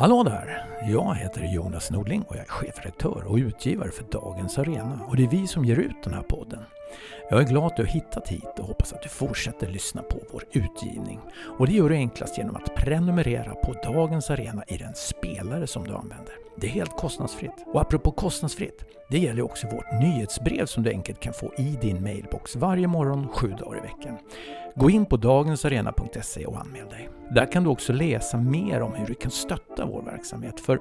Hallå där! Jag heter Jonas Nordling och jag är chefredaktör och utgivare för Dagens Arena och det är vi som ger ut den här podden. Jag är glad att du har hittat hit och hoppas att du fortsätter lyssna på vår utgivning. Och det gör du enklast genom att prenumerera på Dagens Arena i den spelare som du använder. Det är helt kostnadsfritt. Och apropå kostnadsfritt, det gäller också vårt nyhetsbrev som du enkelt kan få i din mailbox varje morgon sju dagar i veckan. Gå in på dagensarena.se och anmäl dig. Där kan du också läsa mer om hur du kan stötta vår verksamhet. För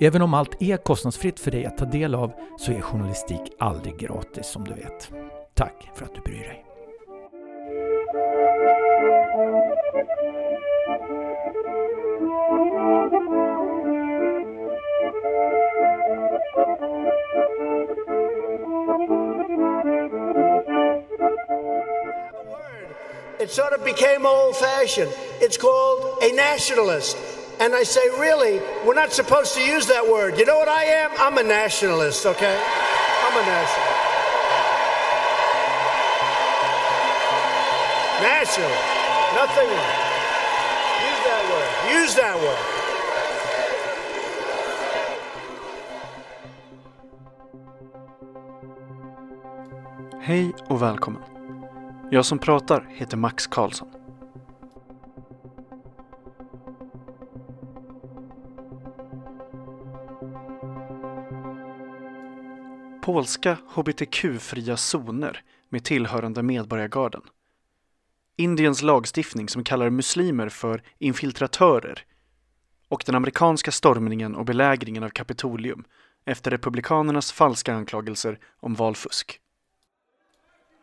även om allt är kostnadsfritt för dig att ta del av så är journalistik aldrig gratis som du vet. Tack för att du bryr dig. It sort of became old fashioned. It's called a nationalist. And I say, really, we're not supposed to use that word. You know what I am? I'm a nationalist, okay? I'm a nationalist. National. Nothing. Use that word. Use that word. Hej och välkommen. Jag som pratar heter Max Karlsson. Polska hbtq-fria zoner med tillhörande medborgargarden. Indiens lagstiftning som kallar muslimer för infiltratörer och den amerikanska stormningen och belägringen av Kapitolium efter republikanernas falska anklagelser om valfusk.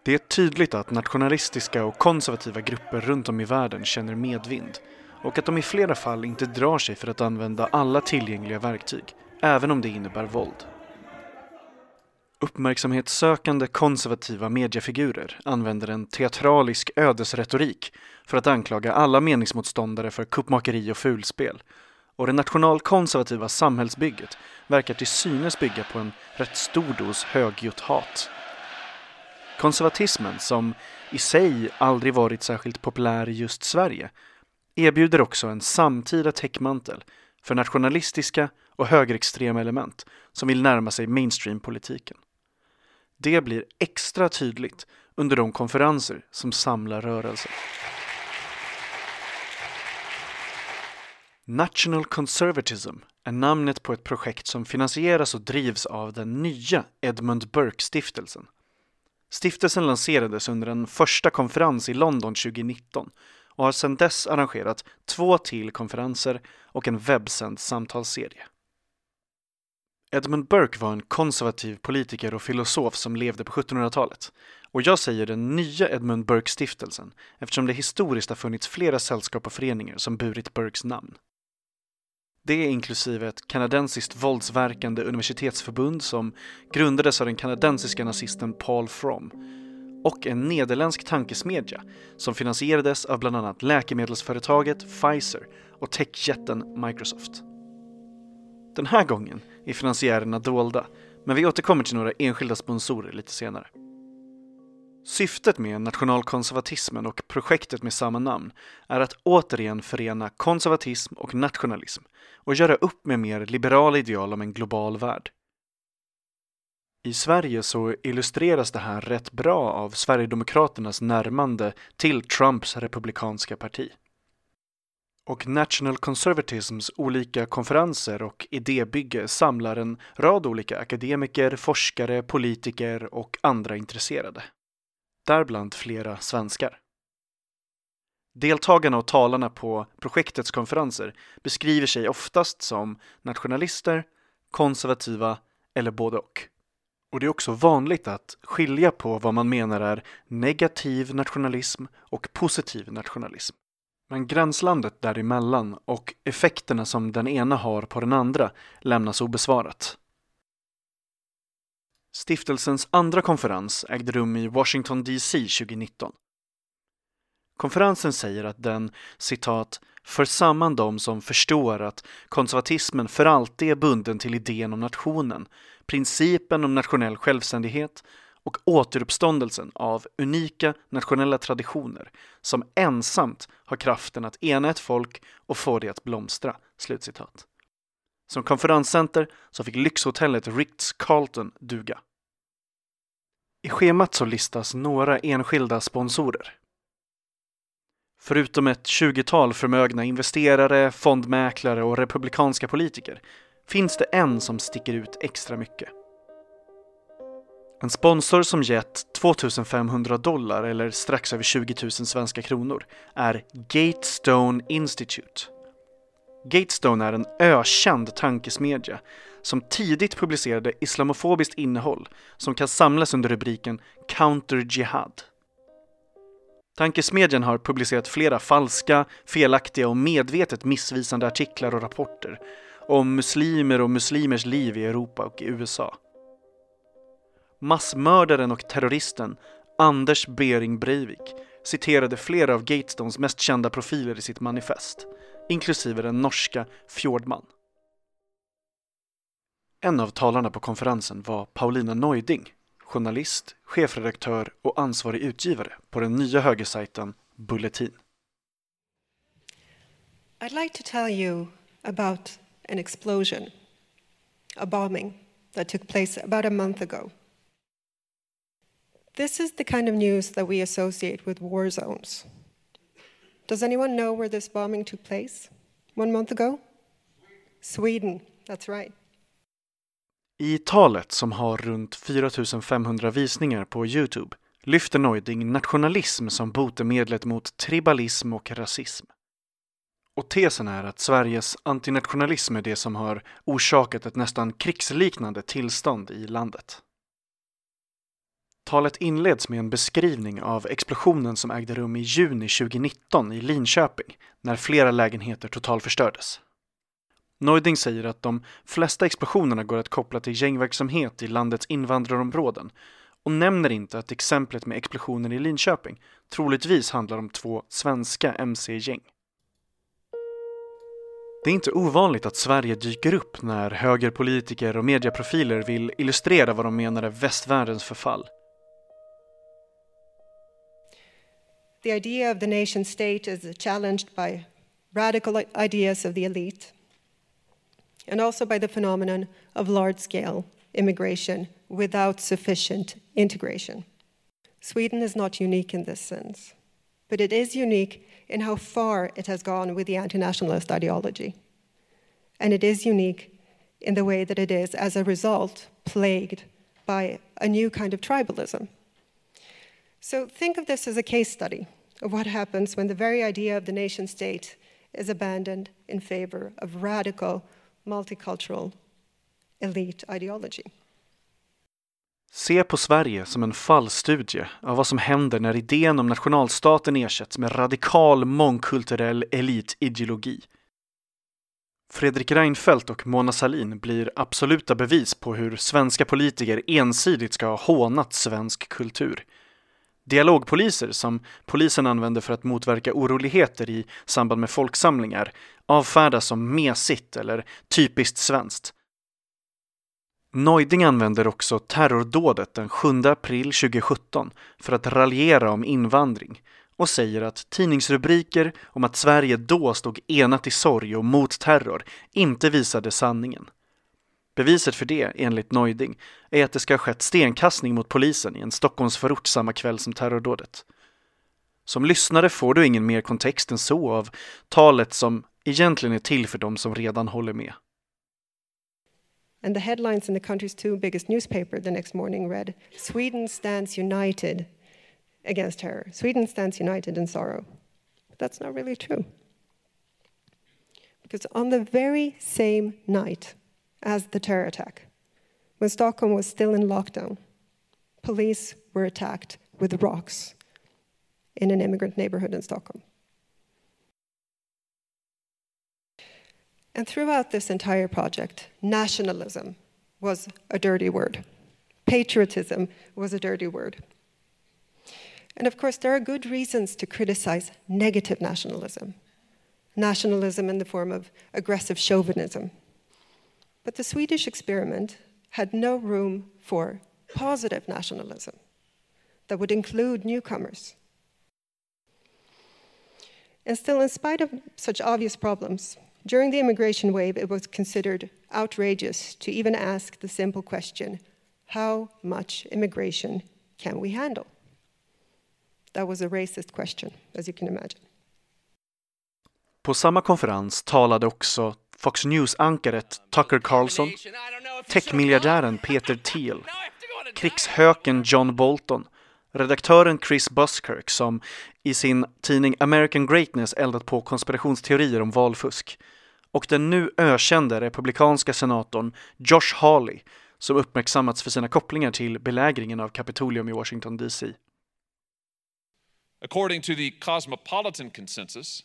Det är tydligt att nationalistiska och konservativa grupper runt om i världen känner medvind och att de i flera fall inte drar sig för att använda alla tillgängliga verktyg, även om det innebär våld. Uppmärksamhetssökande konservativa mediefigurer använder en teatralisk ödesretorik för att anklaga alla meningsmotståndare för kuppmakeri och fulspel. Och det nationalkonservativa samhällsbygget verkar till synes bygga på en rätt stor dos högljutt hat. Konservatismen, som i sig aldrig varit särskilt populär i just Sverige, erbjuder också en samtida täckmantel för nationalistiska och högerextrema element som vill närma sig mainstream-politiken. Det blir extra tydligt under de konferenser som samlar rörelsen. National Conservatism är namnet på ett projekt som finansieras och drivs av den nya Edmund Burke-stiftelsen. Stiftelsen lanserades under en första konferens i London 2019 och har sedan dess arrangerat två till konferenser och en webbsänd samtalsserie. Edmund Burke var en konservativ politiker och filosof som levde på 1700-talet. Och jag säger den nya Edmund Burke-stiftelsen eftersom det historiskt har funnits flera sällskap och föreningar som burit Burkes namn. Det är inklusive ett kanadensiskt våldsverkande universitetsförbund som grundades av den kanadensiska nazisten Paul Fromm och en nederländsk tankesmedja som finansierades av bland annat läkemedelsföretaget Pfizer och techjätten Microsoft. Den här gången är finansiärerna dolda, men vi återkommer till några enskilda sponsorer lite senare. Syftet med nationalkonservatismen och projektet med samma namn är att återigen förena konservatism och nationalism och göra upp med mer liberala ideal om en global värld. I Sverige så illustreras det här rätt bra av Sverigedemokraternas närmande till Trumps republikanska parti. Och National Conservatisms olika konferenser och idébygge samlar en rad olika akademiker, forskare, politiker och andra intresserade. Däribland flera svenskar. Deltagarna och talarna på projektets konferenser beskriver sig oftast som nationalister, konservativa eller både och. Och det är också vanligt att skilja på vad man menar är negativ nationalism och positiv nationalism. Men gränslandet däremellan och effekterna som den ena har på den andra lämnas obesvarat. Stiftelsens andra konferens ägde rum i Washington DC 2019. Konferensen säger att den citat för samman de som förstår att konservatismen för alltid är bunden till idén om nationen, principen om nationell självständighet och återuppståndelsen av unika nationella traditioner som ensamt har kraften att ena ett folk och få det att blomstra." Slutcitat. Som konferenscenter så fick lyxhotellet Ritz-Carlton duga. I schemat så listas några enskilda sponsorer. Förutom ett 20-tal förmögna investerare, fondmäklare och republikanska politiker finns det en som sticker ut extra mycket. En sponsor som gett 2500 dollar eller strax över 20 000 svenska kronor är Gatestone Institute. Gatestone är en ökänd tankesmedja som tidigt publicerade islamofobiskt innehåll som kan samlas under rubriken Counter Jihad. Tankesmedjan har publicerat flera falska, felaktiga och medvetet missvisande artiklar och rapporter om muslimer och muslimers liv i Europa och i USA. Massmördaren och terroristen Anders Bering Breivik citerade flera av Gatestones mest kända profiler i sitt manifest, inklusive den norska Fjordman. En av talarna på konferensen var Paulina Neuding, journalist, chefredaktör och ansvarig utgivare på den nya högersajten Bulletin. I'd like to tell you about an explosion, a bombing that took place about a month ago. This is the kind of news that we associate with war zones. Does anyone know where this bombing took place one month ago? Sweden, that's right. I talet som har runt 4500 visningar på Youtube lyfter Neuding nationalism som botemedlet mot tribalism och rasism. Och tesen är att Sveriges antinationalism är det som har orsakat ett nästan krigsliknande tillstånd i landet. Talet inleds med en beskrivning av explosionen som ägde rum i juni 2019 i Linköping när flera lägenheter totalförstördes. Neuding säger att de flesta explosionerna går att koppla till gängverksamhet i landets invandrarområden och nämner inte att exemplet med explosionen i Linköping troligtvis handlar om två svenska mc-gäng. Det är inte ovanligt att Sverige dyker upp när högerpolitiker och medieprofiler vill illustrera vad de menar är västvärldens förfall. The idea of the nation state is challenged by radical ideas of the elite and also by the phenomenon of large scale immigration without sufficient integration. Sweden is not unique in this sense, but it is unique in how far it has gone with the anti nationalist ideology. And it is unique in the way that it is, as a result, plagued by a new kind of tribalism. So think of this as a case study of what happens when the very idea of the nation state is abandoned in favor of radical multicultural elite ideology. Se på Sverige som en fallstudie av vad som händer när idén om nationalstaten ersätts med radikal mångkulturell elitideologi. Fredrik Reinfeldt och Mona Sahlin blir absoluta bevis på hur svenska politiker ensidigt ska ha hånat svensk kultur. Dialogpoliser som polisen använder för att motverka oroligheter i samband med folksamlingar avfärdas som mesigt eller typiskt svenskt. Neuding använder också terrordådet den 7 april 2017 för att raljera om invandring och säger att tidningsrubriker om att Sverige då stod enat i sorg och mot terror inte visade sanningen. Beviset för det, enligt Neuding, är att det ska ha skett stenkastning mot polisen i en Stockholmsförort samma kväll som terrordådet. Som lyssnare får du ingen mer kontext än så av talet som egentligen är till för dem som redan håller med. And the headlines in the country's two biggest newspaper the next morning read Sweden stands united against terror. Sweden stands united in sorrow. But that's not really true. Because on the very same night as the terror attack, when Stockholm was still in lockdown, police were attacked with rocks in an immigrant neighborhood in Stockholm. And throughout this entire project, nationalism was a dirty word. Patriotism was a dirty word. And of course, there are good reasons to criticize negative nationalism, nationalism in the form of aggressive chauvinism. But the Swedish experiment had no room for positive nationalism that would include newcomers. And still, in spite of such obvious problems, During the immigration wave, it was considered outrageous to even ask the simple question how much immigration can we handle? That was a racist question, as you can imagine. På samma konferens talade också Fox News-ankaret Tucker Carlson, techmiljardären Peter Thiel, krigshöken John Bolton, redaktören Chris Buskirk som i sin tidning American Greatness eldat på konspirationsteorier om valfusk och den nu ökände republikanska senatorn Josh Hawley som uppmärksammats för sina kopplingar till belägringen av Kapitolium i Washington DC. According to the cosmopolitan consensus,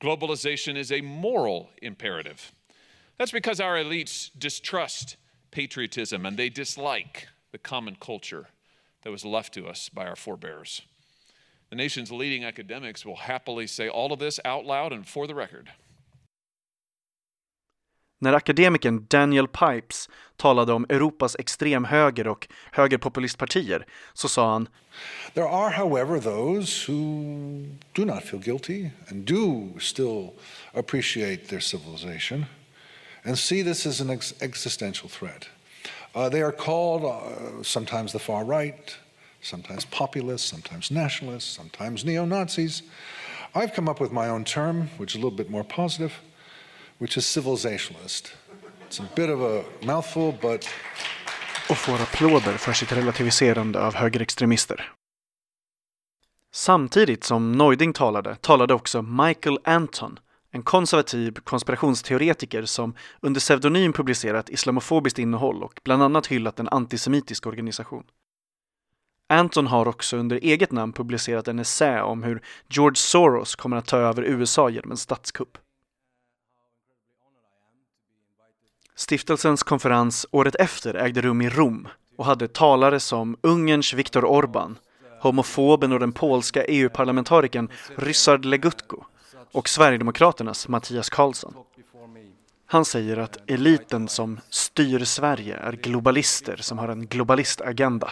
globalization is a moral imperative. That's because our elites distrust patriotism and they dislike the common culture that was left to us by our forebears. The nation's leading academics will happily say all of this out loud and for the record. När akademikern Daniel Pipes talade om Europas extremhöger och högerpopulistpartier så sa han There are however those who do not feel guilty and do still appreciate their civilization and see this as an ex existential threat. Uh, they are called uh, sometimes the far right, sometimes populists, sometimes nationalists, sometimes neo Nazis. I've come up with my own term, which is a little bit more positive, which is civilizationalist. It's a bit of a mouthful, but. Och får applåder för sitt relativiserande av högerextremister. Samtidigt som Neuding talade, talade också Michael Anton, en konservativ konspirationsteoretiker som under pseudonym publicerat islamofobiskt innehåll och bland annat hyllat en antisemitisk organisation. Anton har också under eget namn publicerat en essä om hur George Soros kommer att ta över USA genom en statskupp. Stiftelsens konferens året efter ägde rum i Rom och hade talare som Ungerns Viktor Orbán, homofoben och den polska EU-parlamentarikern Ryszard Legutko och Sverigedemokraternas Mattias Karlsson. Han säger att eliten som styr Sverige är globalister som har en globalistagenda.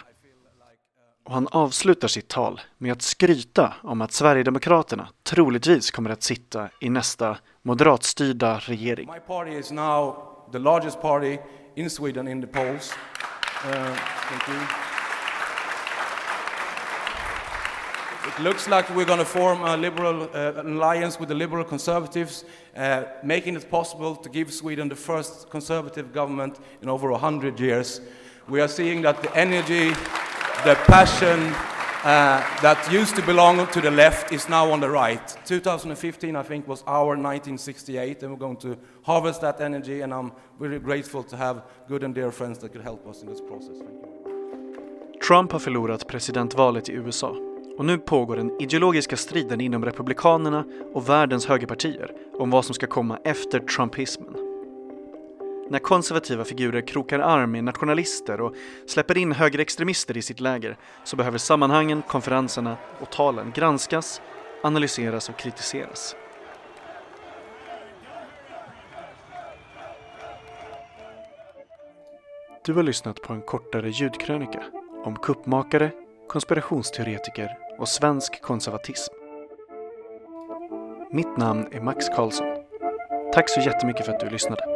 Och han avslutar sitt tal med att skryta om att Sverigedemokraterna troligtvis kommer att sitta i nästa moderatstyrda regering. My party is now the largest party in Sweden in the polls. Uh, thank you. It looks like we're going to form a liberal uh, alliance with the liberal conservatives, uh, making it possible to give Sweden the first conservative government in over 100 years. We are seeing that the energy, the passion uh, that used to belong to the left is now on the right. 2015, I think, was our 1968, and we're going to harvest that energy, and I'm really grateful to have good and dear friends that could help us in this process. Thank you. Trump har förlorat presidentvalet i USA och nu pågår den ideologiska striden inom Republikanerna och världens högerpartier om vad som ska komma efter Trumpismen. När konservativa figurer krokar arm med nationalister och släpper in högerextremister i sitt läger så behöver sammanhangen, konferenserna och talen granskas, analyseras och kritiseras. Du har lyssnat på en kortare ljudkrönika om kuppmakare, konspirationsteoretiker och svensk konservatism. Mitt namn är Max Karlsson. Tack så jättemycket för att du lyssnade.